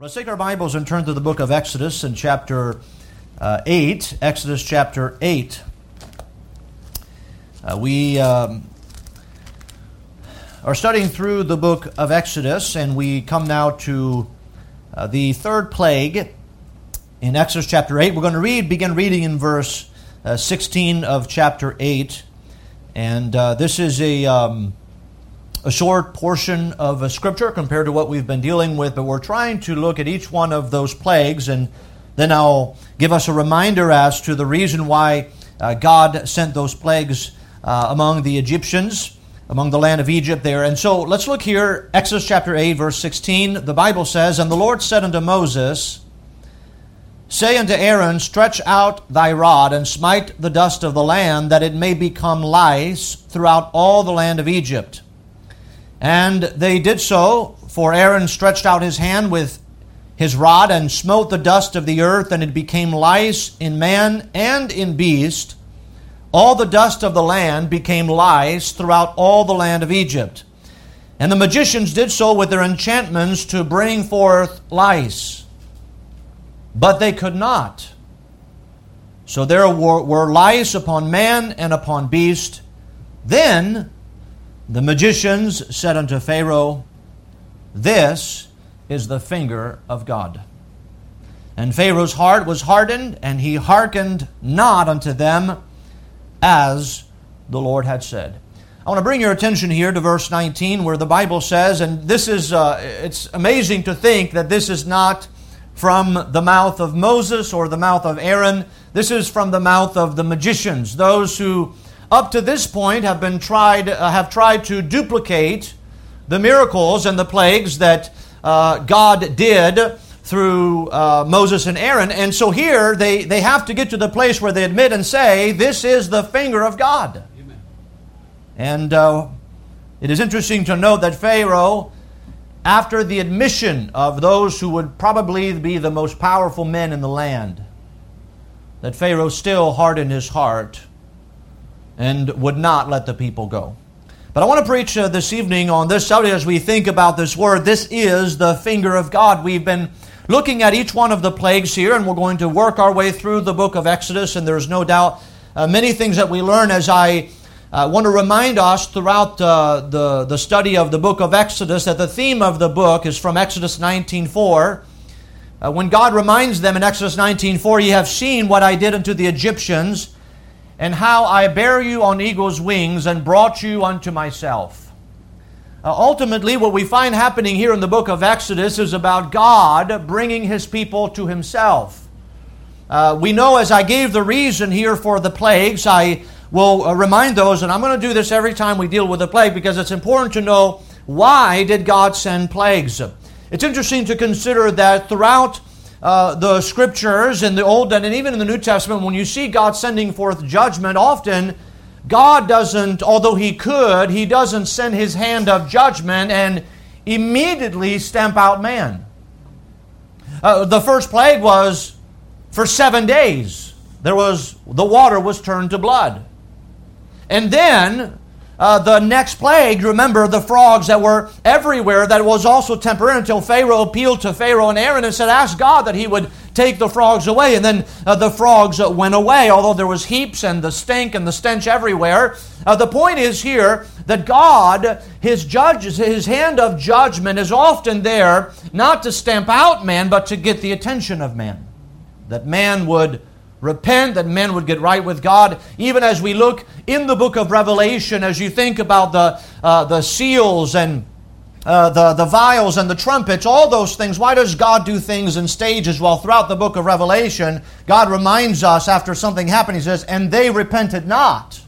Let's take our Bibles and turn to the book of Exodus in chapter uh, 8. Exodus chapter 8. Uh, we um, are studying through the book of Exodus, and we come now to uh, the third plague in Exodus chapter 8. We're going to read, begin reading in verse uh, 16 of chapter 8. And uh, this is a. Um, a short portion of a scripture compared to what we've been dealing with, but we're trying to look at each one of those plagues, and then I'll give us a reminder as to the reason why uh, God sent those plagues uh, among the Egyptians, among the land of Egypt there. And so let's look here, Exodus chapter 8, verse 16. The Bible says, And the Lord said unto Moses, Say unto Aaron, Stretch out thy rod, and smite the dust of the land, that it may become lice throughout all the land of Egypt. And they did so, for Aaron stretched out his hand with his rod and smote the dust of the earth, and it became lice in man and in beast. All the dust of the land became lice throughout all the land of Egypt. And the magicians did so with their enchantments to bring forth lice. But they could not. So there were, were lice upon man and upon beast. Then the magicians said unto Pharaoh, This is the finger of God. And Pharaoh's heart was hardened, and he hearkened not unto them as the Lord had said. I want to bring your attention here to verse 19 where the Bible says, and this is, uh, it's amazing to think that this is not from the mouth of Moses or the mouth of Aaron. This is from the mouth of the magicians, those who up to this point have been tried uh, have tried to duplicate the miracles and the plagues that uh, God did through uh, Moses and Aaron. And so here they, they have to get to the place where they admit and say, This is the finger of God. Amen. And uh, it is interesting to note that Pharaoh, after the admission of those who would probably be the most powerful men in the land, that Pharaoh still hardened his heart and would not let the people go. But I want to preach uh, this evening on this subject as we think about this word. This is the finger of God. We've been looking at each one of the plagues here, and we're going to work our way through the book of Exodus, and there's no doubt uh, many things that we learn as I uh, want to remind us throughout uh, the, the study of the book of Exodus that the theme of the book is from Exodus 19.4. Uh, when God reminds them in Exodus 19.4, Ye have seen what I did unto the Egyptians, and how I bare you on eagle's wings and brought you unto myself. Uh, ultimately, what we find happening here in the book of Exodus is about God bringing his people to himself. Uh, we know, as I gave the reason here for the plagues, I will uh, remind those, and I'm going to do this every time we deal with a plague because it's important to know why did God send plagues. It's interesting to consider that throughout uh, the scriptures in the Old and even in the New Testament, when you see God sending forth judgment, often God doesn't, although He could, He doesn't send His hand of judgment and immediately stamp out man. Uh, the first plague was for seven days. There was the water was turned to blood, and then uh, the next plague, remember the frogs that were everywhere, that was also temporary until Pharaoh appealed to Pharaoh and Aaron and said, Ask God that he would take the frogs away. And then uh, the frogs uh, went away, although there was heaps and the stink and the stench everywhere. Uh, the point is here that God, his judges, his hand of judgment is often there not to stamp out man, but to get the attention of man. That man would repent, that men would get right with God. Even as we look in the book of Revelation, as you think about the, uh, the seals and uh, the, the vials and the trumpets, all those things. Why does God do things in stages? Well, throughout the book of Revelation, God reminds us after something happened, He says, and they repented not.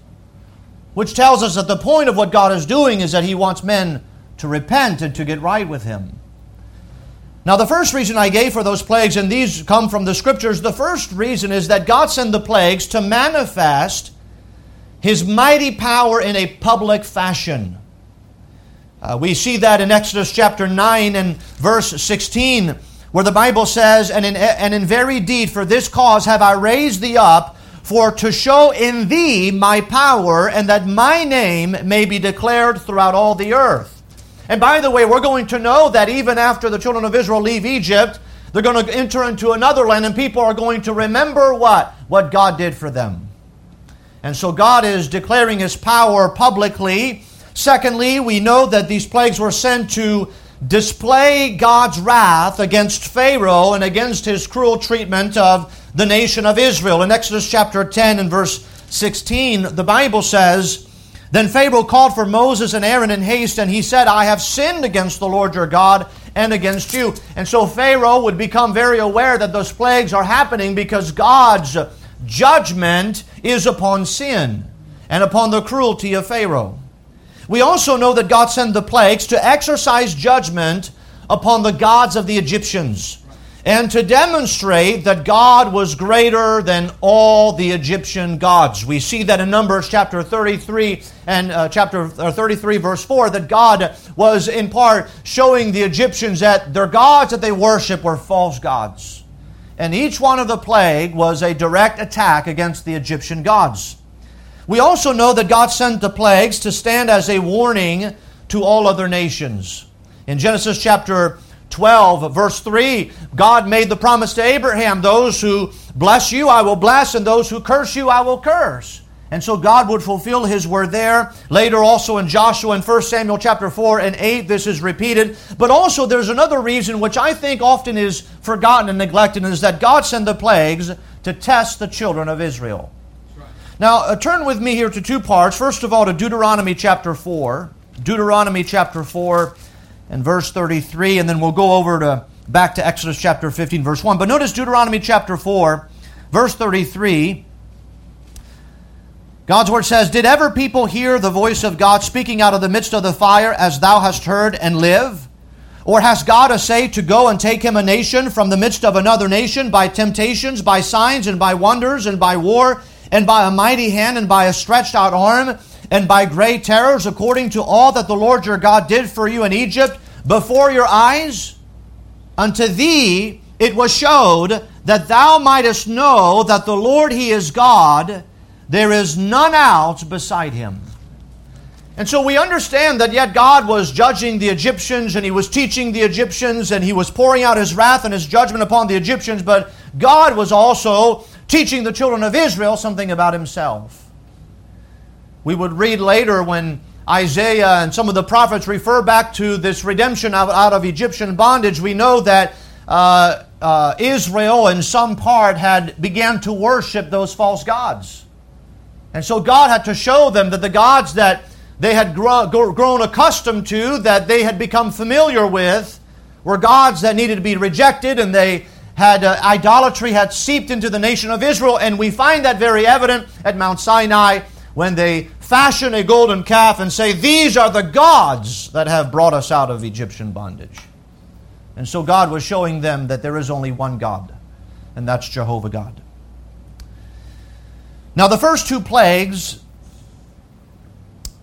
Which tells us that the point of what God is doing is that He wants men to repent and to get right with Him. Now, the first reason I gave for those plagues, and these come from the scriptures, the first reason is that God sent the plagues to manifest His mighty power in a public fashion. Uh, we see that in Exodus chapter 9 and verse 16, where the Bible says, and in, and in very deed, for this cause have I raised thee up, for to show in thee my power, and that my name may be declared throughout all the earth. And by the way, we're going to know that even after the children of Israel leave Egypt, they're going to enter into another land, and people are going to remember what? What God did for them. And so God is declaring his power publicly. Secondly, we know that these plagues were sent to display God's wrath against Pharaoh and against his cruel treatment of the nation of Israel. In Exodus chapter 10 and verse 16, the Bible says, Then Pharaoh called for Moses and Aaron in haste, and he said, I have sinned against the Lord your God and against you. And so Pharaoh would become very aware that those plagues are happening because God's judgment is upon sin and upon the cruelty of Pharaoh. We also know that God sent the plagues to exercise judgment upon the gods of the Egyptians and to demonstrate that God was greater than all the Egyptian gods. We see that in Numbers chapter 33 and uh, chapter uh, 33 verse 4 that God was in part showing the Egyptians that their gods that they worship were false gods. And each one of the plague was a direct attack against the Egyptian gods. We also know that God sent the plagues to stand as a warning to all other nations. In Genesis chapter 12, verse 3, God made the promise to Abraham those who bless you, I will bless, and those who curse you, I will curse. And so God would fulfill his word there. Later also in Joshua and 1 Samuel chapter 4 and 8 this is repeated. But also there's another reason which I think often is forgotten and neglected is that God sent the plagues to test the children of Israel. Now uh, turn with me here to two parts. First of all to Deuteronomy chapter 4. Deuteronomy chapter 4 and verse 33 and then we'll go over to back to Exodus chapter 15 verse 1. But notice Deuteronomy chapter 4 verse 33 God's word says, Did ever people hear the voice of God speaking out of the midst of the fire as thou hast heard and live? Or has God say to go and take him a nation from the midst of another nation by temptations, by signs, and by wonders, and by war, and by a mighty hand, and by a stretched out arm, and by great terrors, according to all that the Lord your God did for you in Egypt before your eyes? Unto thee it was showed that thou mightest know that the Lord he is God there is none else beside him. And so we understand that yet God was judging the Egyptians and he was teaching the Egyptians and he was pouring out his wrath and his judgment upon the Egyptians, but God was also teaching the children of Israel something about himself. We would read later when Isaiah and some of the prophets refer back to this redemption out of Egyptian bondage, we know that uh, uh, Israel in some part had began to worship those false gods. And so God had to show them that the gods that they had grown accustomed to, that they had become familiar with, were gods that needed to be rejected, and they had uh, idolatry had seeped into the nation of Israel, and we find that very evident at Mount Sinai when they fashion a golden calf and say, These are the gods that have brought us out of Egyptian bondage. And so God was showing them that there is only one God, and that's Jehovah God. Now, the first two plagues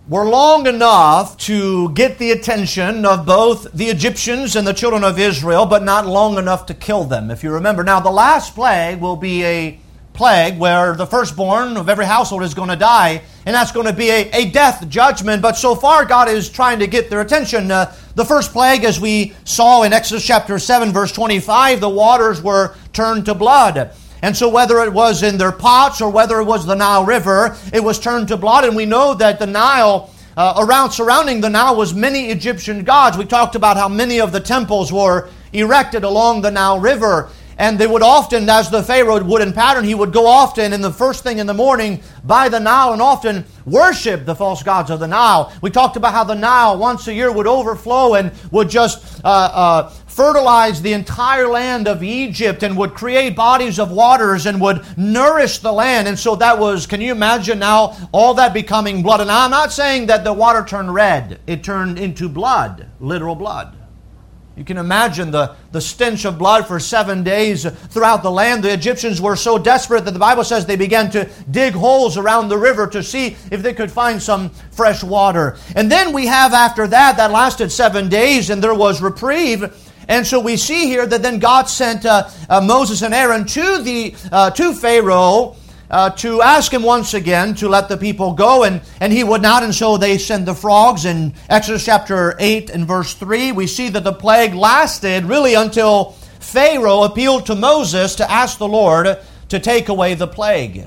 were long enough to get the attention of both the Egyptians and the children of Israel, but not long enough to kill them, if you remember. Now, the last plague will be a plague where the firstborn of every household is going to die, and that's going to be a, a death judgment. But so far, God is trying to get their attention. Uh, the first plague, as we saw in Exodus chapter 7, verse 25, the waters were turned to blood. And so, whether it was in their pots or whether it was the Nile River, it was turned to blood. And we know that the Nile, uh, around surrounding the Nile, was many Egyptian gods. We talked about how many of the temples were erected along the Nile River. And they would often, as the Pharaoh would in pattern, he would go often in the first thing in the morning by the Nile and often worship the false gods of the Nile. We talked about how the Nile once a year would overflow and would just uh, uh, fertilize the entire land of Egypt and would create bodies of waters and would nourish the land. And so that was, can you imagine now all that becoming blood? And I'm not saying that the water turned red, it turned into blood, literal blood. You can imagine the, the stench of blood for seven days throughout the land. The Egyptians were so desperate that the Bible says they began to dig holes around the river to see if they could find some fresh water. And then we have after that, that lasted seven days, and there was reprieve. And so we see here that then God sent uh, uh, Moses and Aaron to the uh, to Pharaoh uh, to ask him once again to let the people go, and, and he would not, and so they send the frogs. In Exodus chapter 8 and verse 3, we see that the plague lasted really until Pharaoh appealed to Moses to ask the Lord to take away the plague.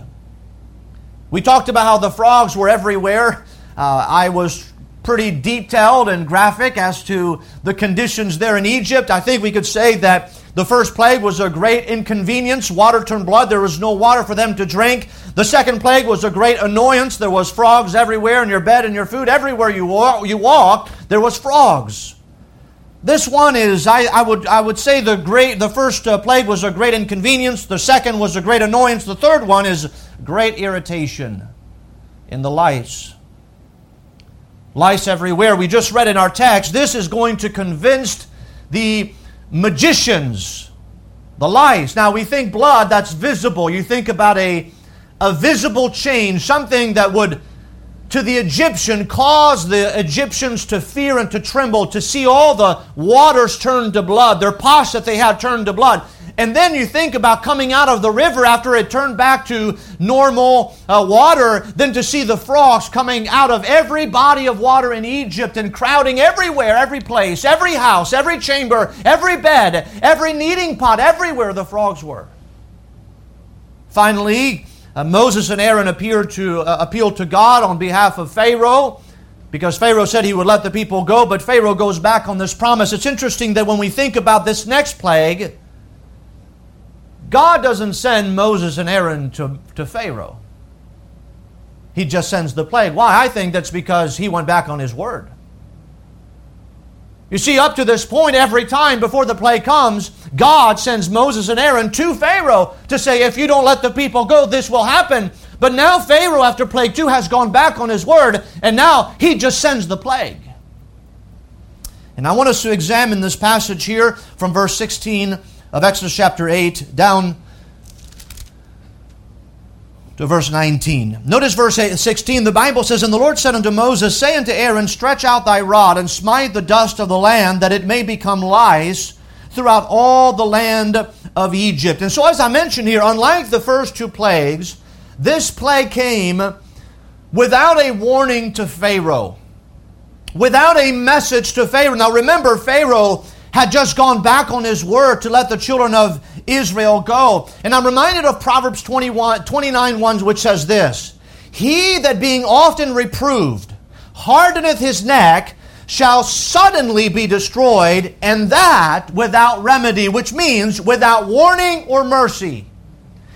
We talked about how the frogs were everywhere. Uh, I was pretty detailed and graphic as to the conditions there in Egypt. I think we could say that the first plague was a great inconvenience. Water turned blood. There was no water for them to drink. The second plague was a great annoyance. There was frogs everywhere in your bed and your food. Everywhere you, walk, you walked, there was frogs. This one is, I, I, would, I would say the, great, the first uh, plague was a great inconvenience. The second was a great annoyance. The third one is great irritation in the lice lice everywhere. We just read in our text, this is going to convince the magicians, the lice. Now we think blood, that's visible. You think about a, a visible change, something that would, to the Egyptian, cause the Egyptians to fear and to tremble, to see all the waters turn to blood, their pots that they had turned to blood. And then you think about coming out of the river after it turned back to normal uh, water, then to see the frogs coming out of every body of water in Egypt and crowding everywhere, every place, every house, every chamber, every bed, every kneading pot, everywhere the frogs were. Finally, uh, Moses and Aaron appeared to uh, appeal to God on behalf of Pharaoh because Pharaoh said he would let the people go, but Pharaoh goes back on this promise. It's interesting that when we think about this next plague, God doesn't send Moses and Aaron to, to Pharaoh. He just sends the plague. Why? I think that's because he went back on his word. You see, up to this point, every time before the plague comes, God sends Moses and Aaron to Pharaoh to say, if you don't let the people go, this will happen. But now Pharaoh, after plague two, has gone back on his word, and now he just sends the plague. And I want us to examine this passage here from verse 16 of Exodus chapter 8 down to verse 19. Notice verse 16. The Bible says, And the Lord said unto Moses, Say unto Aaron, Stretch out thy rod, and smite the dust of the land, that it may become lice throughout all the land of Egypt. And so, as I mentioned here, unlike the first two plagues, this plague came without a warning to Pharaoh, without a message to Pharaoh. Now, remember, Pharaoh had just gone back on his word to let the children of Israel go. And I'm reminded of Proverbs 21, 29 1, which says this He that being often reproved hardeneth his neck shall suddenly be destroyed, and that without remedy, which means without warning or mercy.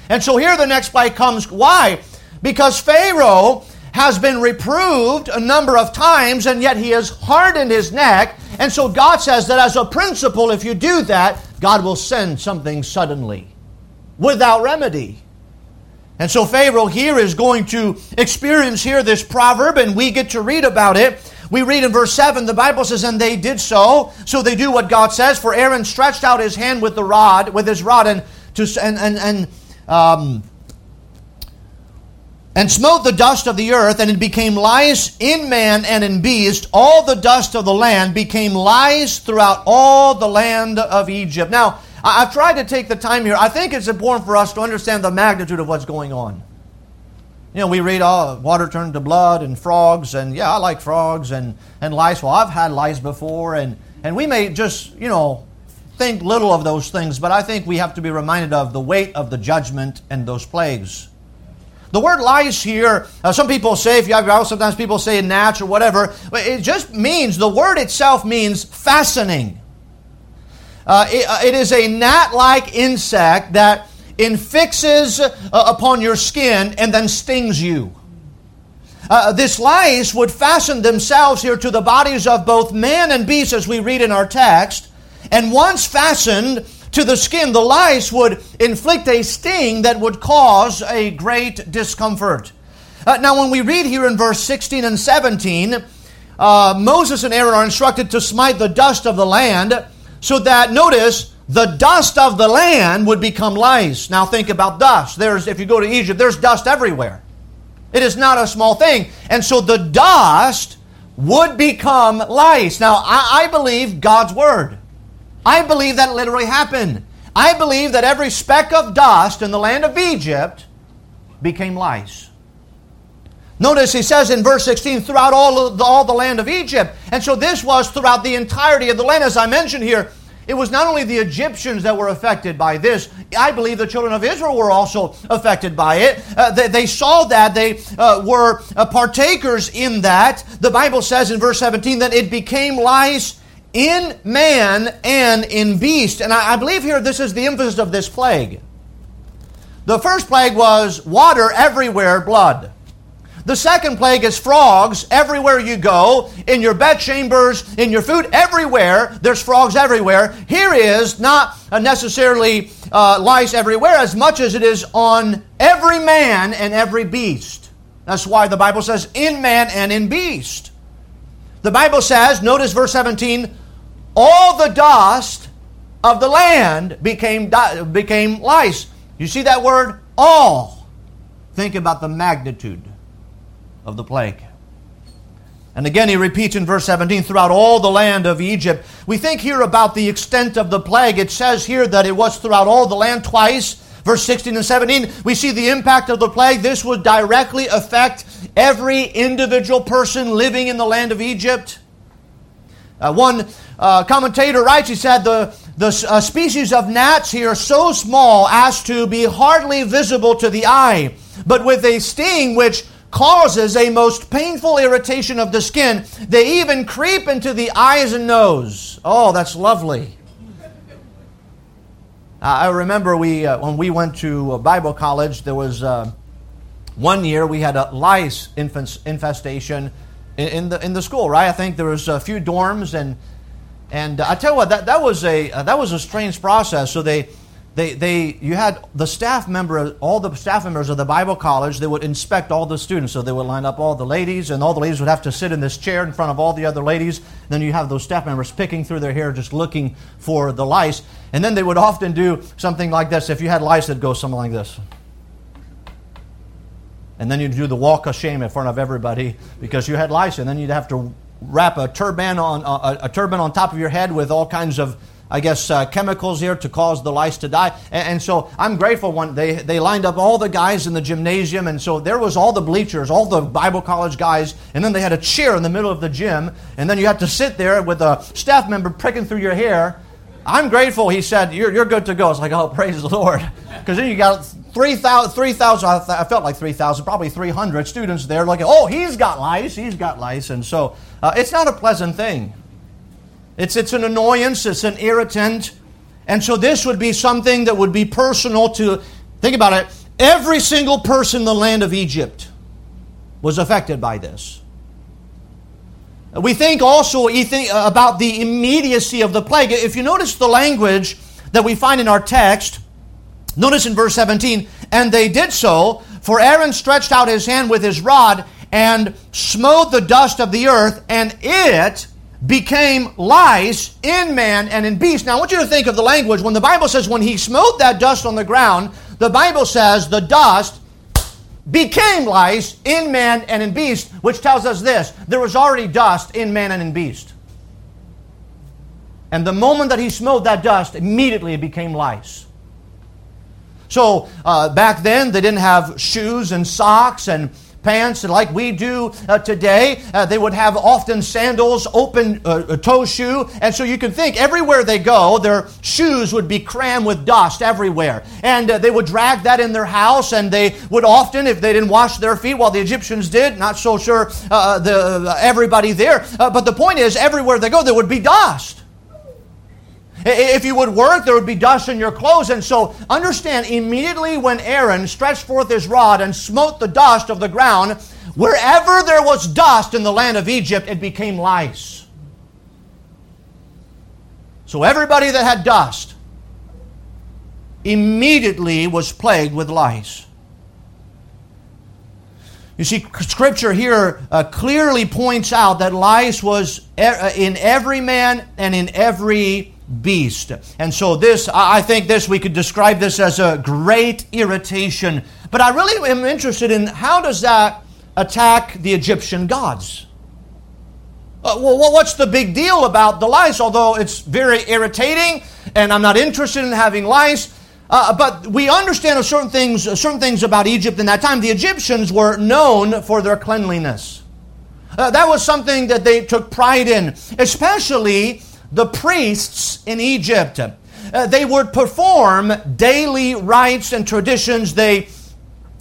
And so here the next plague comes. Why? Because Pharaoh has been reproved a number of times, and yet he has hardened his neck. And so God says that as a principle, if you do that, God will send something suddenly without remedy. And so Pharaoh here is going to experience here this proverb, and we get to read about it. We read in verse 7, the Bible says, And they did so. So they do what God says. For Aaron stretched out his hand with the rod, with his rod, and to and and, and um, and smote the dust of the earth, and it became lice in man and in beast. All the dust of the land became lice throughout all the land of Egypt. Now, I've tried to take the time here. I think it's important for us to understand the magnitude of what's going on. You know, we read, oh, water turned to blood and frogs, and yeah, I like frogs and, and lice. Well, I've had lice before, and, and we may just, you know, think little of those things, but I think we have to be reminded of the weight of the judgment and those plagues. The word lice here, uh, some people say, if you have your house, sometimes people say gnats or whatever. It just means, the word itself means fastening. Uh, it, uh, it is a gnat like insect that infixes uh, upon your skin and then stings you. Uh, this lice would fasten themselves here to the bodies of both man and beast, as we read in our text. And once fastened, to the skin, the lice would inflict a sting that would cause a great discomfort. Uh, now, when we read here in verse 16 and 17, uh, Moses and Aaron are instructed to smite the dust of the land so that, notice, the dust of the land would become lice. Now, think about dust. There's, if you go to Egypt, there's dust everywhere. It is not a small thing. And so the dust would become lice. Now, I, I believe God's word. I believe that literally happened. I believe that every speck of dust in the land of Egypt became lice. Notice he says in verse 16, throughout all, the, all the land of Egypt. And so this was throughout the entirety of the land. As I mentioned here, it was not only the Egyptians that were affected by this, I believe the children of Israel were also affected by it. Uh, they, they, saw that, they uh, were uh, partakers in that. The Bible says in verse 17 that it became lice in man and in beast. And I, I believe here this is the emphasis of this plague. The first plague was water everywhere, blood. The second plague is frogs everywhere you go, in your bedchambers, in your food, everywhere. There's frogs everywhere. Here is not necessarily uh, lice everywhere as much as it is on every man and every beast. That's why the Bible says in man and in beast. The Bible says, notice verse 17, all the dust of the land became, became lice. You see that word? All. Think about the magnitude of the plague. And again, he repeats in verse 17, throughout all the land of Egypt. We think here about the extent of the plague. It says here that it was throughout all the land twice. Verse 16 and 17, we see the impact of the plague. This would directly affect every individual person living in the land of Egypt. Uh, one uh, commentator writes, he said, the, the uh, species of gnats here are so small as to be hardly visible to the eye, but with a sting which causes a most painful irritation of the skin. They even creep into the eyes and nose. Oh, that's lovely. I remember we uh, when we went to Bible college, there was uh, one year we had a lice infestation in, the in the school. Right, I think there was a few dorms, and and I tell you what, that that was a uh, that was a strange process. So they they, they, you had the staff member, all the staff members of the Bible college, they would inspect all the students. So they would line up all the ladies, and all the ladies would have to sit in this chair in front of all the other ladies. Then you have those staff members picking through their hair, just looking for the lice. And then they would often do something like this. If you had lice, it'd go something like this. And then you'd do the walk of shame in front of everybody because you had lice, and then you'd have to wrap a turban on a, a turban on top of your head with all kinds of I guess, uh, chemicals here to cause the lice to die. And, and, so I'm grateful when they, they lined up all the guys in the gymnasium. And so there was all the bleachers, all the Bible college guys. And then they had a chair in the middle of the gym. And then you had to sit there with a staff member pricking through your hair. I'm grateful, he said, you're, you're good to go. It's like, oh, praise the Lord. Because then you got 3,000, 3, I, felt like 3,000, probably 300 students there, like, oh, he's got lice, he's got lice. And so uh, it's not a pleasant thing. It's, it's an annoyance, it's an irritant. And so this would be something that would be personal to, think about it, every single person in the land of Egypt was affected by this. We think also uh, about the immediacy of the plague. If you notice the language that we find in our text, notice in verse 17, and they did so, for Aaron stretched out his hand with his rod and smote the dust of the earth, and it became lice in man and in beast. Now, I want you to think of the language. When the Bible says, when he smote that dust on the ground, the Bible says the dust became lice in man and in beast, which tells us this there was already dust in man and in beast. And the moment that he smote that dust, immediately it became lice. So uh, back then, they didn't have shoes and socks and pants like we do uh, today. Uh, they would have often sandals, open uh, toe shoe. And so you can think everywhere they go, their shoes would be crammed with dust everywhere. And uh, they would drag that in their house, and they would often, if they didn't wash their feet, while the Egyptians did, not so sure uh, the, everybody there. Uh, but the point is, everywhere they go, there would be dust. If you would work, there would be dust in your clothes. And so understand immediately when Aaron stretched forth his rod and smote the dust of the ground, wherever there was dust in the land of Egypt, it became lice. So everybody that had dust immediately was plagued with lice. You see, Scripture here uh, clearly points out that lice was uh, in every man and in every beast. And so, this, I think this, we could describe this as a great irritation. But I really am interested in how does that attack the Egyptian gods? Uh, well, what's the big deal about the lice? Although it's very irritating and I'm not interested in having lice, Uh, but we understand certain things, certain things about Egypt in that time. The Egyptians were known for their cleanliness. Uh, that was something that they took pride in, especially the priests in Egypt. Uh, they would perform daily rites and traditions. They,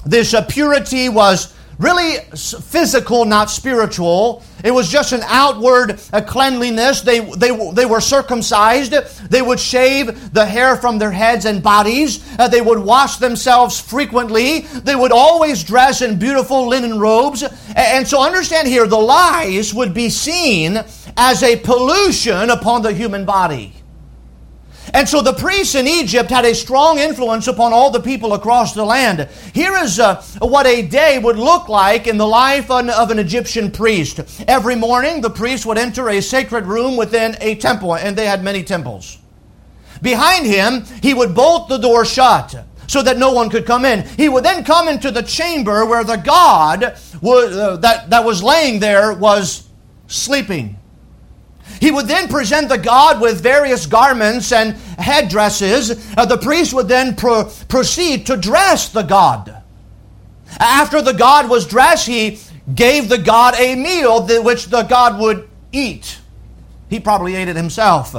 this uh, purity was really physical, not spiritual. It was just an outward uh, cleanliness. They, they, they were circumcised. They would shave the hair from their heads and bodies. Uh, they would wash themselves frequently. They would always dress in beautiful linen robes. And so understand here, the lies would be seen as a pollution upon the human body. And so the priests in Egypt had a strong influence upon all the people across the land. Here is uh, what a day would look like in the life of an Egyptian priest. Every morning, the priest would enter a sacred room within a temple, and they had many temples. Behind him, he would bolt the door shut so that no one could come in. He would then come into the chamber where the God uh, that, that was laying there was sleeping. He would then present the god with various garments and headdresses. Uh, the priest would then pro- proceed to dress the god. After the god was dressed, he gave the god a meal which the god would eat. He probably ate it himself.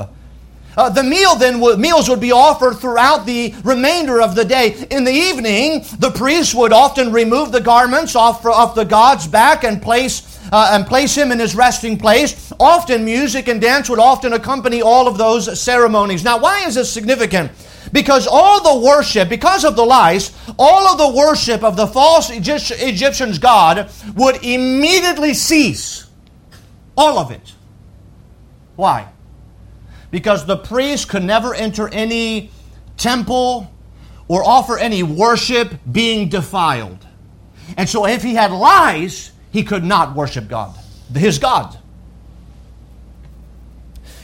Uh, the meal then meals would be offered throughout the remainder of the day. In the evening, the priest would often remove the garments off, off the god's back and place uh, and place him in his resting place. Often, music and dance would often accompany all of those ceremonies. Now, why is this significant? Because all the worship, because of the lies, all of the worship of the false Egyptians' God would immediately cease. All of it. Why? Because the priest could never enter any temple or offer any worship being defiled. And so if he had lies, he could not worship God, his God.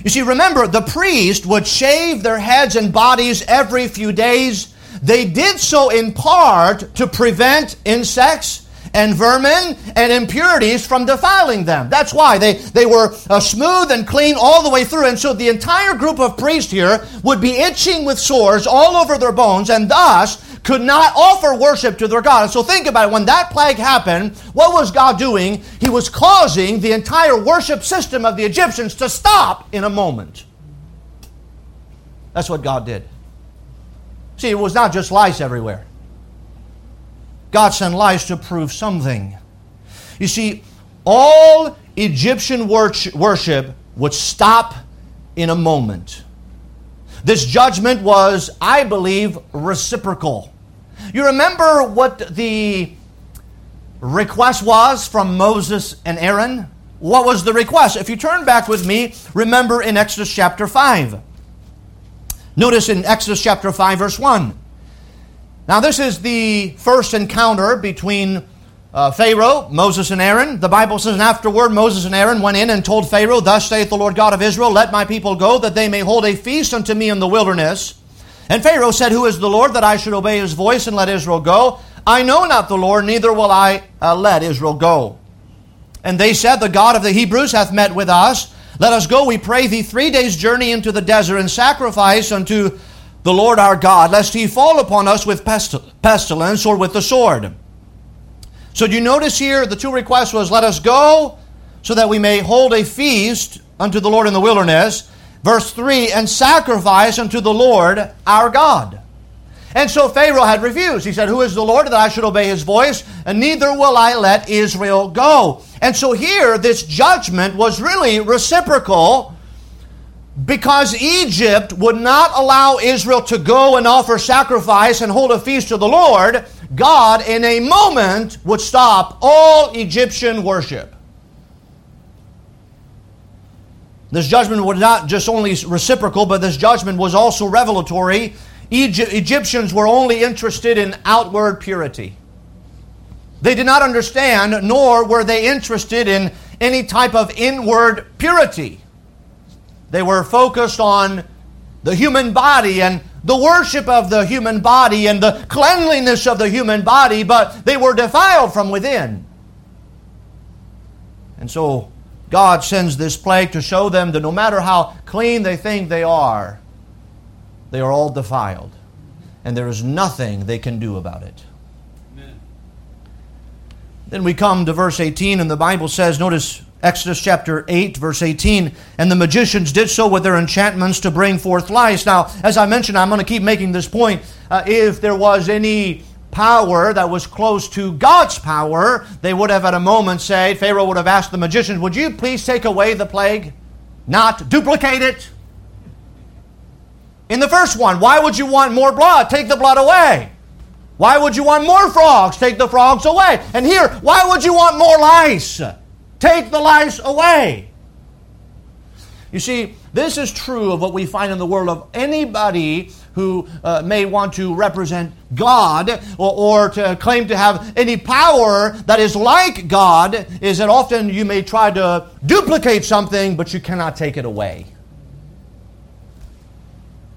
You see, remember, the priest would shave their heads and bodies every few days. They did so in part to prevent insects and vermin and impurities from defiling them. That's why they, they were uh, smooth and clean all the way through. And so the entire group of priests here would be itching with sores all over their bones, and thus could not offer worship to their God. And so think about it. When that plague happened, what was God doing? He was causing the entire worship system of the Egyptians to stop in a moment. That's what God did. See, it was not just lice everywhere. God sent lies to prove something. You see, all Egyptian worship would stop in a moment. This judgment was, I believe, reciprocal. You remember what the request was from Moses and Aaron? What was the request? If you turn back with me, remember in Exodus chapter 5. Notice in Exodus chapter 5, verse 1. Now, this is the first encounter between uh, Pharaoh, Moses, and Aaron. The Bible says, And afterward Moses and Aaron went in and told Pharaoh, Thus saith the Lord God of Israel, Let my people go, that they may hold a feast unto me in the wilderness. And Pharaoh said, Who is the Lord that I should obey his voice and let Israel go? I know not the Lord, neither will I uh, let Israel go. And they said, The God of the Hebrews hath met with us. Let us go, we pray thee, three days' journey into the desert and sacrifice unto the Lord our God, lest he fall upon us with pestilence or with the sword. So do you notice here the two requests was, Let us go so that we may hold a feast unto the Lord in the wilderness Verse 3 and sacrifice unto the Lord our God. And so Pharaoh had refused. He said, Who is the Lord that I should obey his voice? And neither will I let Israel go. And so here, this judgment was really reciprocal because Egypt would not allow Israel to go and offer sacrifice and hold a feast to the Lord. God, in a moment, would stop all Egyptian worship. This judgment was not just only reciprocal, but this judgment was also revelatory. Egypt, Egyptians were only interested in outward purity. They did not understand, nor were they interested in any type of inward purity. They were focused on the human body and the worship of the human body and the cleanliness of the human body, but they were defiled from within. And so God sends this plague to show them that no matter how clean they think they are, they are all defiled. and there is nothing they can do about it. Then we come to verse 18, and the Bible says, notice Exodus chapter 8, verse 18, and the magicians did so with their enchantments to bring forth lice. Now, as I mentioned, I'm going to keep making this point. Uh, if there was any power that was close to God's power, they would have at a moment said, Pharaoh would have asked the magicians, Would you please take away the plague? Not duplicate it. In the first one, why would you want more blood? Take the blood away. Why would you want more frogs? Take the frogs away. And here, why would you want more lice? Take the lice away. You see, this is true of what we find in the world of anybody who uh, may want to represent God or, or to claim to have any power that is like God, is that often you may try to duplicate something, but you cannot take it away.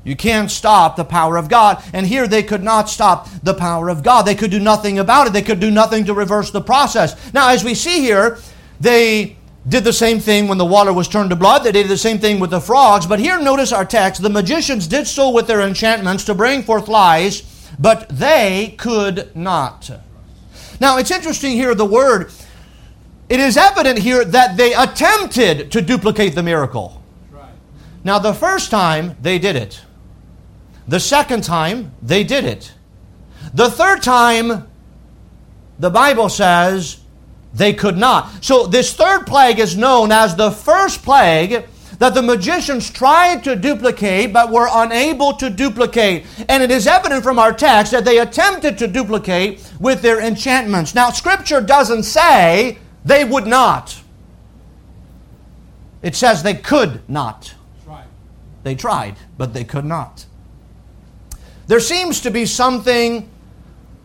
You can't stop the power of God. And here they could not stop the power of God. They could do nothing about it. They could do nothing to reverse the process. Now, as we see here, they did the same thing when the water was turned to blood. They did the same thing with the frogs. But here, notice our text the magicians did so with their enchantments to bring forth lies, but they could not. Now, it's interesting here, the word. It is evident here that they attempted to duplicate the miracle. Now, the first time they did it. The second time, they did it. The third time, the Bible says they could not. So, this third plague is known as the first plague that the magicians tried to duplicate but were unable to duplicate. And it is evident from our text that they attempted to duplicate with their enchantments. Now, Scripture doesn't say they would not, it says they could not. They tried, but they could not there seems to be something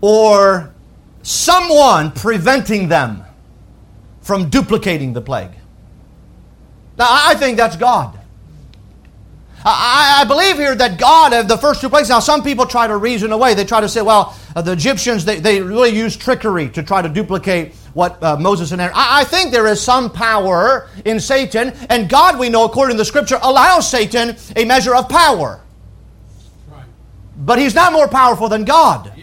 or someone preventing them from duplicating the plague. Now, I think that's God. I, I believe here that God of the first two plagues. Now, some people try to reason away. They try to say, well, uh, the Egyptians, they, they really used trickery to try to duplicate what uh, Moses and Aaron. I, I think there is some power in Satan, and God, we know, according to the scripture, allows Satan a measure of power. But he's not more powerful than God.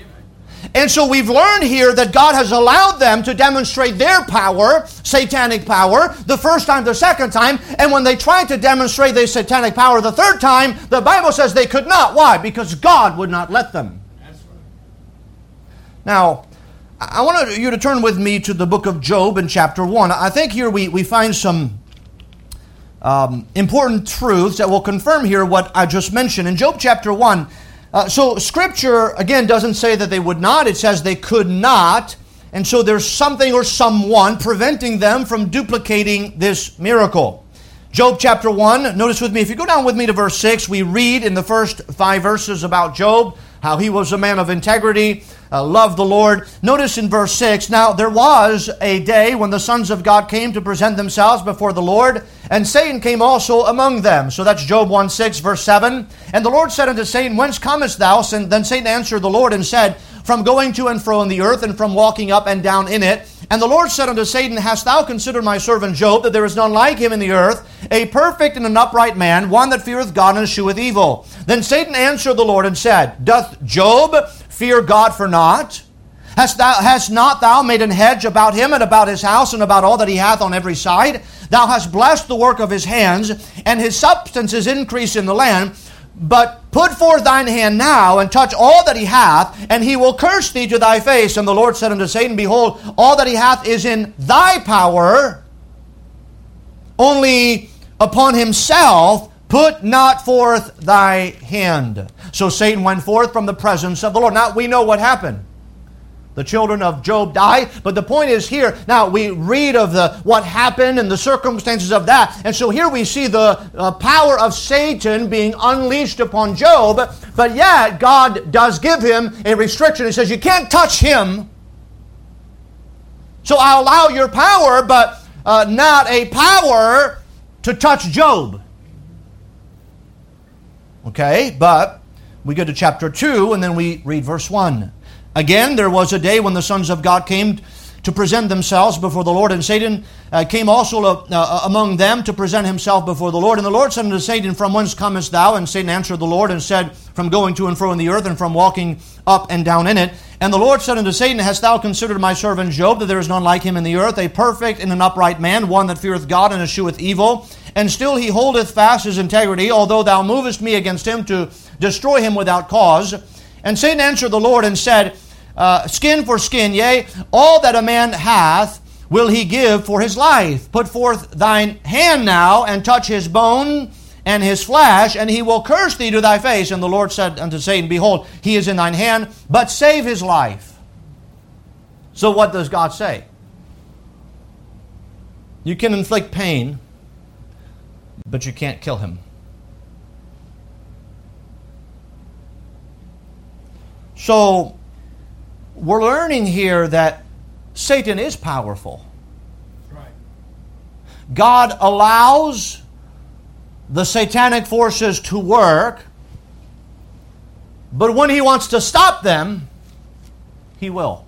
And so we've learned here that God has allowed them to demonstrate their power, satanic power, the first time, the second time. And when they tried to demonstrate their satanic power the third time, the Bible says they could not. Why? Because God would not let them. Now, I want you to turn with me to the book of Job in chapter 1. I think here we, we find some um, important truths that will confirm here what I just mentioned. In Job chapter 1, uh, so Scripture, again, doesn't say that they would not, it says they could not. And so there's something or someone preventing them from duplicating this miracle. Job chapter 1, notice with me, if you go down with me to verse 6, we read in the first five verses about Job, how he was a man of integrity, uh, loved the Lord. Notice in verse 6 Now there was a day when the sons of God came to present themselves before the Lord, and Satan came also among them. So that's Job 1 6, verse 7. And the Lord said unto Satan, Whence comest thou? And then Satan answered the Lord and said, From going to and fro in the earth, and from walking up and down in it. And the Lord said unto Satan, Hast thou considered my servant Job, that there is none like him in the earth, a perfect and an upright man, one that feareth God and escheweth evil? Then Satan answered the Lord and said, Doth Job fear God for naught? Hast, thou, hast not thou made an hedge about him and about his house and about all that he hath on every side? Thou hast blessed the work of his hands, and his substance is increased in the land. But put forth thine hand now and touch all that he hath, and he will curse thee to thy face. And the Lord said unto Satan, Behold, all that he hath is in thy power, only upon himself put not forth thy hand. So Satan went forth from the presence of the Lord. Now we know what happened the children of Job die. But the point is here, now we read of the what happened and the circumstances of that. And so here we see the uh, power of Satan being unleashed upon Job, but yet God does give him a restriction. He says, You can't touch him. So I allow your power, but uh, not a power to touch Job. Okay, but we go to chapter 2 and then we read verse 1. Again, there was a day when the sons of God came to present themselves before the Lord, and Satan uh, came also uh, uh, among them to present himself before the Lord. And the Lord said unto Satan, From whence comest thou? And Satan answered the Lord and said, From going to and fro in the earth, and from walking up and down in it. And the Lord said unto Satan, Hast thou considered my servant Job, that there is none like him in the earth, a perfect and an upright man, one that feareth God and escheweth evil? And still he holdeth fast his integrity, although thou movest me against him to destroy him without cause. And Satan answered the Lord and said, uh, skin for skin, yea, all that a man hath will he give for his life. Put forth thine hand now and touch his bone and his flesh, and he will curse thee to thy face. And the Lord said unto Satan, Behold, he is in thine hand, but save his life. So what does God say? You can inflict pain, but you can't kill him. So we're learning here that Satan is powerful. God allows the satanic forces to work, but when he wants to stop them, he will.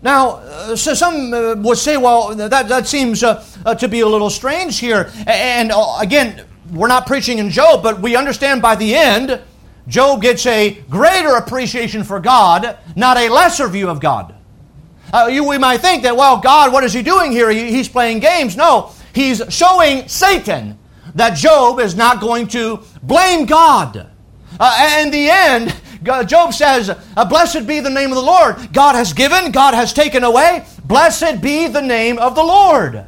Now, uh, so some uh, would say, well, that, that seems uh, uh to be a little strange here. And uh, again, we're not preaching in Job, but we understand by the end Job gets a greater appreciation for God, not a lesser view of God. Uh, you, we might think that, well, God, what is he doing here? He, he's playing games. No, he's showing Satan that Job is not going to blame God. Uh, in the end, Job says, uh, Blessed be the name of the Lord. God has given, God has taken away. Blessed be the name of the Lord.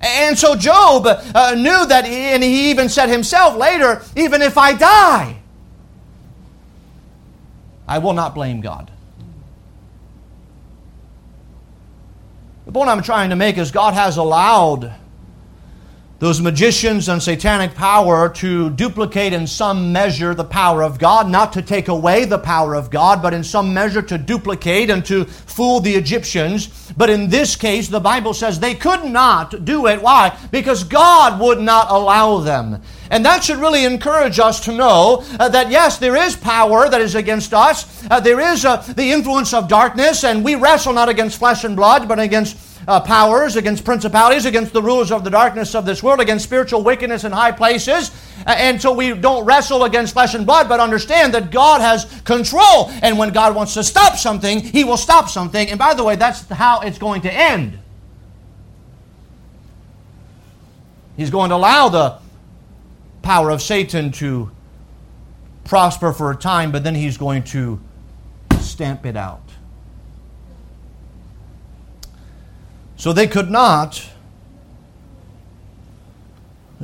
And so Job uh, knew that, and he even said himself later, even if I die, I will not blame God. The point I'm trying to make is God has allowed those magicians and satanic power to duplicate in some measure the power of God, not to take away the power of God, but in some measure to duplicate and to fool the Egyptians. But in this case, the Bible says they could not do it. Why? Because God would not allow them. And that should really encourage us to know uh, that yes, there is power that is against us. Uh, there is uh, the influence of darkness, and we wrestle not against flesh and blood, but against uh, powers, against principalities, against the rulers of the darkness of this world, against spiritual wickedness in high places. And so we don't wrestle against flesh and blood, but understand that God has control. And when God wants to stop something, He will stop something. And by the way, that's how it's going to end. He's going to allow the power of Satan to prosper for a time, but then He's going to stamp it out. So they could not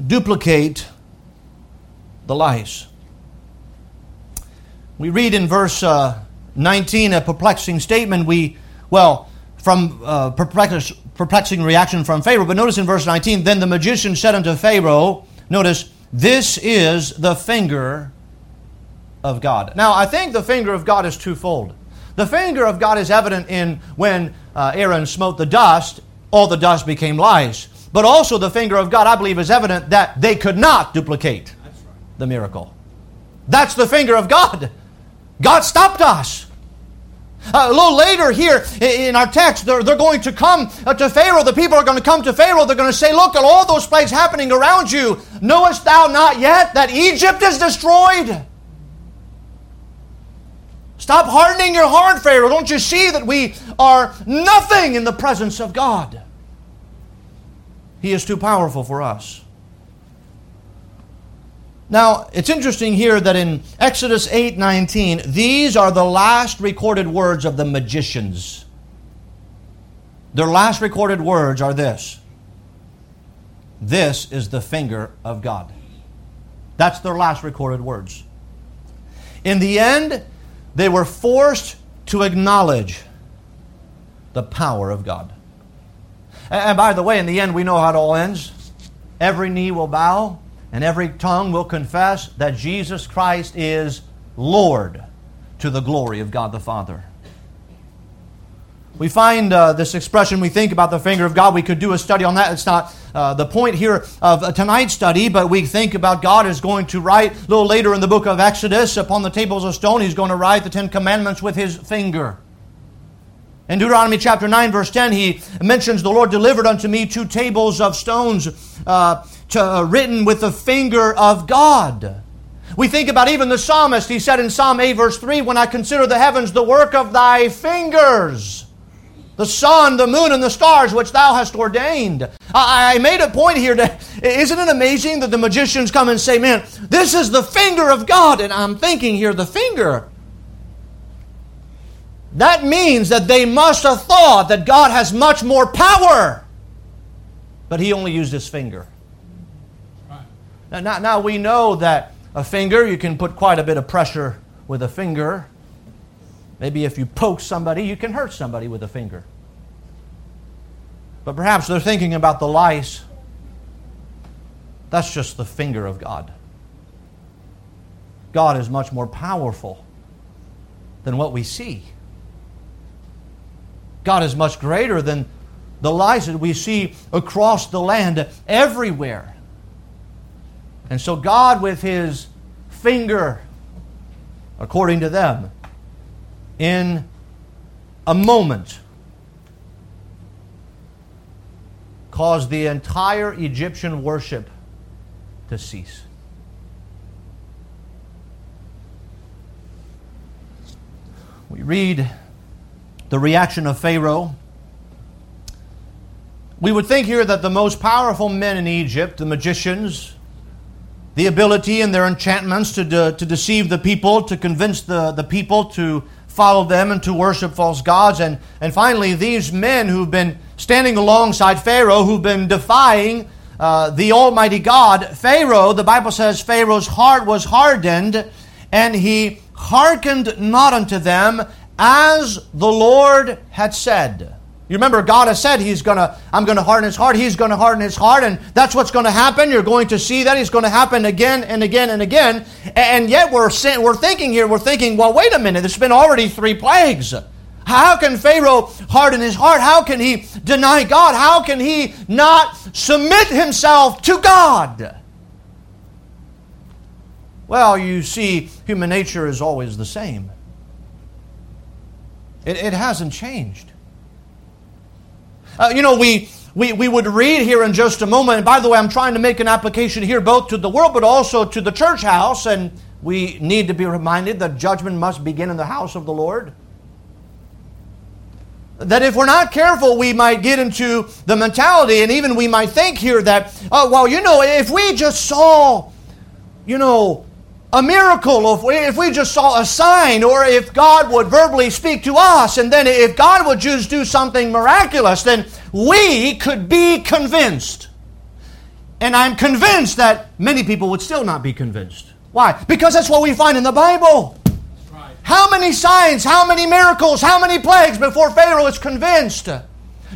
duplicate the lice. We read in verse uh, 19 a perplexing statement. We, well, from uh, perplexing reaction from Pharaoh. But notice in verse 19, then the magician said unto Pharaoh, notice, this is the finger of God. Now, I think the finger of God is twofold. The finger of God is evident in when uh, Aaron smote the dust all the dust became lice. But also, the finger of God, I believe, is evident that they could not duplicate the miracle. That's the finger of God. God stopped us. Uh, a little later here in our text, they're, they're going to come uh, to Pharaoh. The people are going to come to Pharaoh. They're going to say, Look at all those plagues happening around you. Knowest thou not yet that Egypt is destroyed? Stop hardening your heart, Pharaoh. Don't you see that we are nothing in the presence of God? He is too powerful for us. Now, it's interesting here that in Exodus 8:19, these are the last recorded words of the magicians. Their last recorded words are this. This is the finger of God. That's their last recorded words. In the end, they were forced to acknowledge the power of God. And by the way, in the end, we know how it all ends. Every knee will bow and every tongue will confess that Jesus Christ is Lord to the glory of God the Father. We find uh, this expression, we think about the finger of God. We could do a study on that. It's not uh, the point here of tonight's study, but we think about God is going to write a little later in the book of Exodus upon the tables of stone, he's going to write the Ten Commandments with his finger. In Deuteronomy chapter 9, verse 10, he mentions the Lord delivered unto me two tables of stones uh, to, uh, written with the finger of God. We think about even the psalmist. He said in Psalm 8, verse 3, When I consider the heavens, the work of thy fingers the sun, the moon, and the stars which thou hast ordained. I, I made a point here to, isn't it amazing that the magicians come and say, man, this is the finger of God? And I'm thinking here, the finger. That means that they must have thought that God has much more power. But he only used his finger. Now, now we know that a finger, you can put quite a bit of pressure with a finger. Maybe if you poke somebody, you can hurt somebody with a finger. But perhaps they're thinking about the lice. That's just the finger of God. God is much more powerful than what we see. God is much greater than the lice that we see across the land everywhere. And so, God, with His finger, according to them, in a moment caused the entire Egyptian worship to cease. We read the reaction of Pharaoh. We would think here that the most powerful men in Egypt, the magicians, the ability in their enchantments to, de- to deceive the people, to convince the, the people to follow them and to worship false gods. And, and finally, these men who've been standing alongside Pharaoh, who've been defying uh, the Almighty God, Pharaoh, the Bible says Pharaoh's heart was hardened, and he hearkened not unto them as the Lord had said. You remember, God has said He's gonna, I'm gonna harden his heart, He's gonna harden his heart, and that's what's gonna happen. You're going to see that. He's gonna happen again and again and again. And yet we're, we're thinking here, we're thinking, well, wait a minute, there's been already three plagues. How can Pharaoh harden his heart? How can he deny God? How can he not submit himself to God? Well, you see, human nature is always the same. It, it hasn't changed. Uh, you know, we, we, we would read here in just a moment, and by the way, I'm trying to make an application here both to the world but also to the church house, and we need to be reminded that judgment must begin in the house of the Lord. That if we're not careful, we might get into the mentality, and even we might think here that, oh, well, you know, if we just saw, you know, a miracle, if we, if we just saw a sign, or if God would verbally speak to us, and then if God would just do something miraculous, then we could be convinced. And I'm convinced that many people would still not be convinced. Why? Because that's what we find in the Bible. How many signs, how many miracles, how many plagues before Pharaoh is convinced?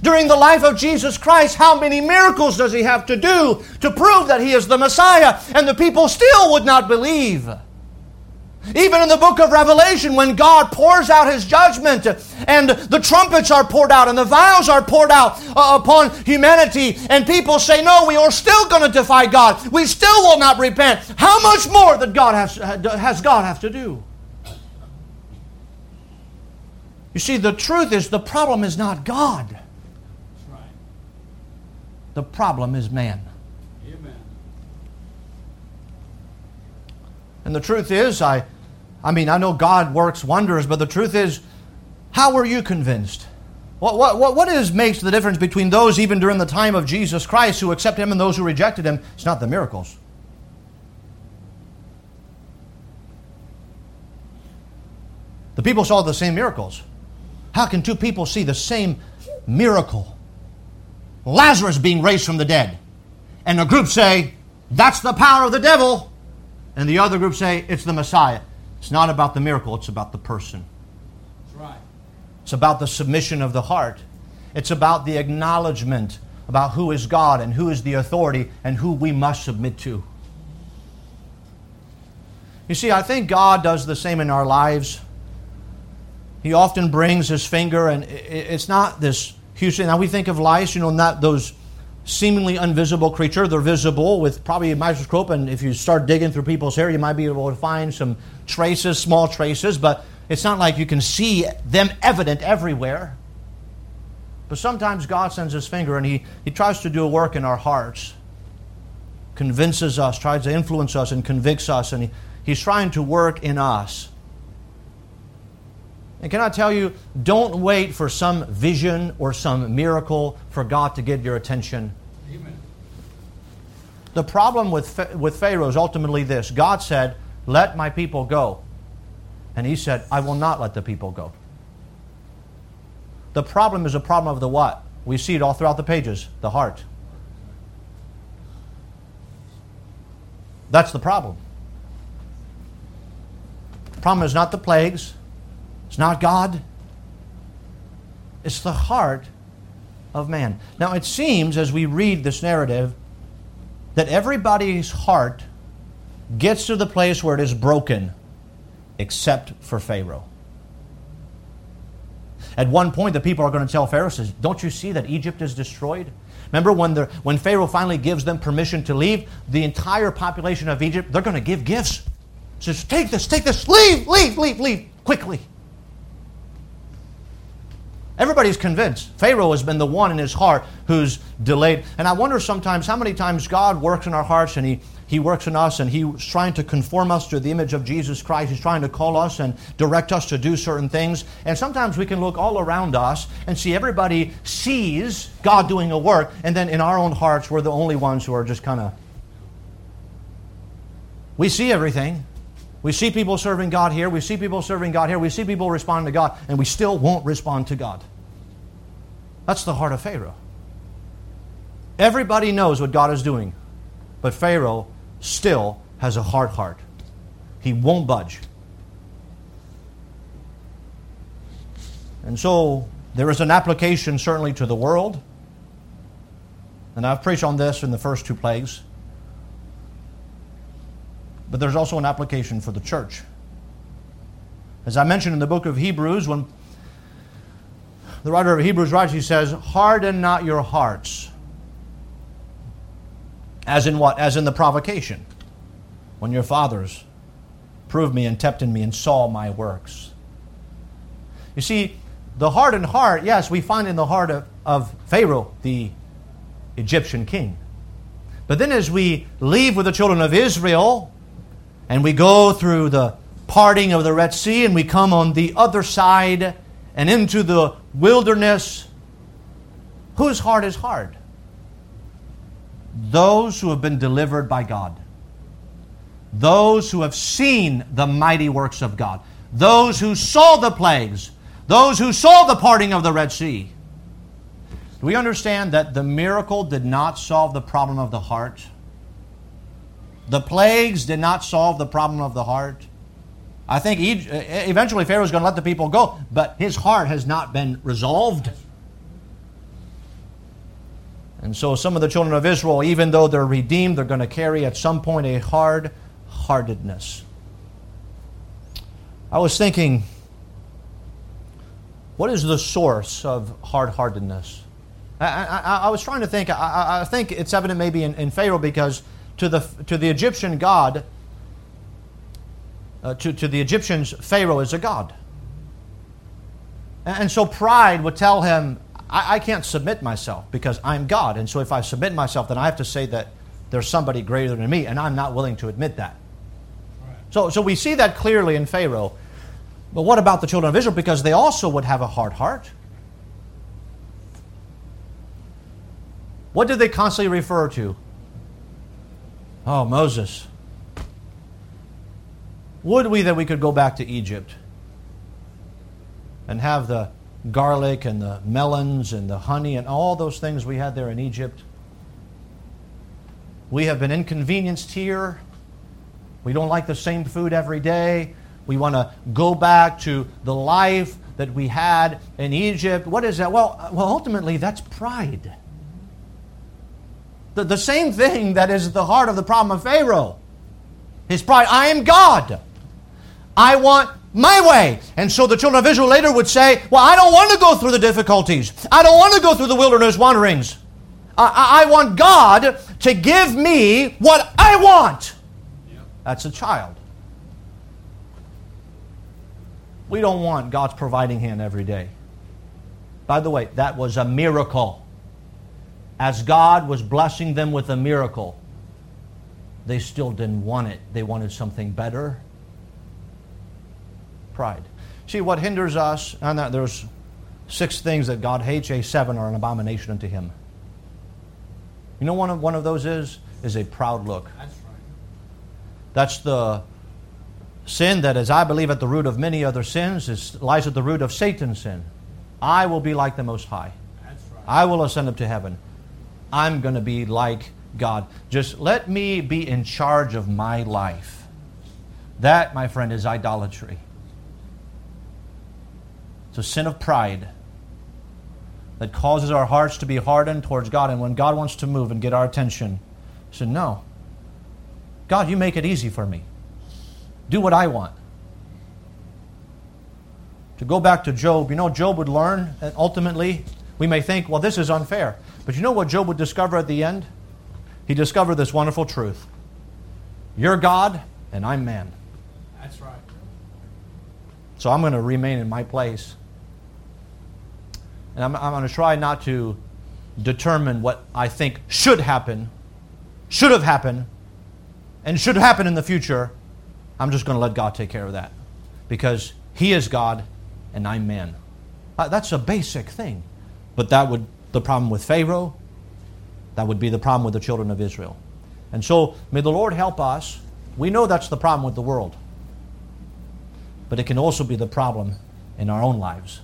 During the life of Jesus Christ, how many miracles does he have to do to prove that he is the Messiah? And the people still would not believe. Even in the book of Revelation, when God pours out his judgment and the trumpets are poured out and the vials are poured out uh, upon humanity, and people say, No, we are still going to defy God. We still will not repent. How much more that God has, has God have to do? You see, the truth is the problem is not God. The problem is man. Amen. And the truth is, I, I mean, I know God works wonders, but the truth is, how were you convinced? What, what, what, is makes the difference between those even during the time of Jesus Christ who accept Him and those who rejected Him? It's not the miracles. The people saw the same miracles. How can two people see the same miracle? Lazarus being raised from the dead. And a group say, that's the power of the devil. And the other group say, it's the Messiah. It's not about the miracle, it's about the person. That's right. It's about the submission of the heart. It's about the acknowledgement about who is God and who is the authority and who we must submit to. You see, I think God does the same in our lives. He often brings his finger, and it's not this thing. Now we think of lice, you know, not those seemingly invisible creature. They're visible with probably a microscope, and if you start digging through people's hair, you might be able to find some traces, small traces, but it's not like you can see them evident everywhere. But sometimes God sends his finger and he, he tries to do a work in our hearts, convinces us, tries to influence us, and convicts us, and he, he's trying to work in us. And can I tell you, don't wait for some vision or some miracle for God to get your attention. Amen. The problem with, with Pharaoh is ultimately this God said, Let my people go. And he said, I will not let the people go. The problem is a problem of the what? We see it all throughout the pages the heart. That's the problem. The problem is not the plagues, it's not God, it's the heart of man. Now, it seems as we read this narrative that everybody's heart gets to the place where it is broken except for Pharaoh. At one point, the people are going to tell Pharaoh, says, Don't you see that Egypt is destroyed? Remember when, the, when Pharaoh finally gives them permission to leave, the entire population of Egypt, they're going to give gifts. Says, Take this, take this, leave, leave, leave, leave, quickly. Everybody's convinced. Pharaoh has been the one in his heart who's delayed. And I wonder sometimes how many times God works in our hearts and he he works in us and He's trying to conform us to the image of Jesus Christ. He's trying to call us and direct us to do certain things. And sometimes we can look all around us and see everybody sees God doing a work, and then in our own hearts, we're the only ones who are just kind of. We see everything. We see people serving God here. We see people serving God here. We see people responding to God, and we still won't respond to God. That's the heart of Pharaoh. Everybody knows what God is doing, but Pharaoh still has a hard heart. He won't budge. And so there is an application certainly to the world. And I've preached on this in the first two plagues. But there's also an application for the church. As I mentioned in the book of Hebrews, when the writer of Hebrews writes, he says, Harden not your hearts as in what? As in the provocation. When your fathers proved me and tempted me and saw my works. You see, the hardened heart, yes, we find in the heart of, of Pharaoh, the Egyptian king. But then as we leave with the children of Israel and we go through the parting of the Red Sea and we come on the other side and into the wilderness, whose heart is hard? those who have been delivered by God, those who have seen the mighty works of God, those who saw the plagues, those who saw the parting of the Red Sea. Do we understand that the miracle did not solve the problem of the heart? The plagues did not solve the problem of the heart. I think eventually Pharaoh is going to let the people go, but his heart has not been resolved. And so some of the children of Israel, even though they're redeemed, they're going to carry at some point a hard heartedness. I was thinking, what is the source of hard heartedness? I, I, I, was trying to think. I, I think it's evident maybe in, in, Pharaoh because to the, to the Egyptian God, uh, to, to the Egyptians, Pharaoh is a God. And, and so pride would tell him, I, I can't submit myself because I'm God. And so if I submit myself, then I have to say that there's somebody greater than me, and I'm not willing to admit that. Right. So, so we see that clearly in Pharaoh. But what about the children of Israel? Because they also would have a hard heart. What did they constantly refer to? Oh, Moses. Would we that we could go back to Egypt and have the garlic and the melons and the honey and all those things we had there in Egypt. We have been inconvenienced here. We don't like the same food every day. We want to go back to the life that we had in Egypt. What is that? Well, uh, well ultimately, that's pride. The, the same thing that is at the heart of the problem of Pharaoh. His pride. I am God. I want my way. And so the children of Israel later would say, Well, I don't want to go through the difficulties. I don't want to go through the wilderness wanderings. I, I want God to give me what I want. That's a child. We don't want God's providing hand every day. By the way, that was a miracle. As God was blessing them with a miracle, they still didn't want it. They wanted something better. Pride. See, what hinders us, and that there's six things that God hates, a seven are an abomination unto him. You know one of, one of those is? Is a proud look. That's right. That's the sin that is, I believe, at the root of many other sins, is, lies at the root of Satan's sin. I will be like the Most High. That's right. I will ascend up to heaven. I'm going to be like God. Just let me be in charge of my life. That, my friend, is idolatry. It's a sin of pride that causes our hearts to be hardened towards God. And when God wants to move and get our attention, say, No. God, you make it easy for me. Do what I want. To go back to Job, you know, Job would learn, and ultimately, we may think, well, this is unfair. But you know what Job would discover at the end? He discovered this wonderful truth You're God, and I'm man. That's right. So I'm going to remain in my place. And I'm, I'm going to try not to determine what I think should happen, should have happened, and should happen in the future. I'm just going to let God take care of that. Because He is God and I'm man. Uh, that's a basic thing. But that would, the problem with Pharaoh, that would be the problem with the children of Israel. And so, may the Lord help us. We know that's the problem with the world. But it can also be the problem in our own lives.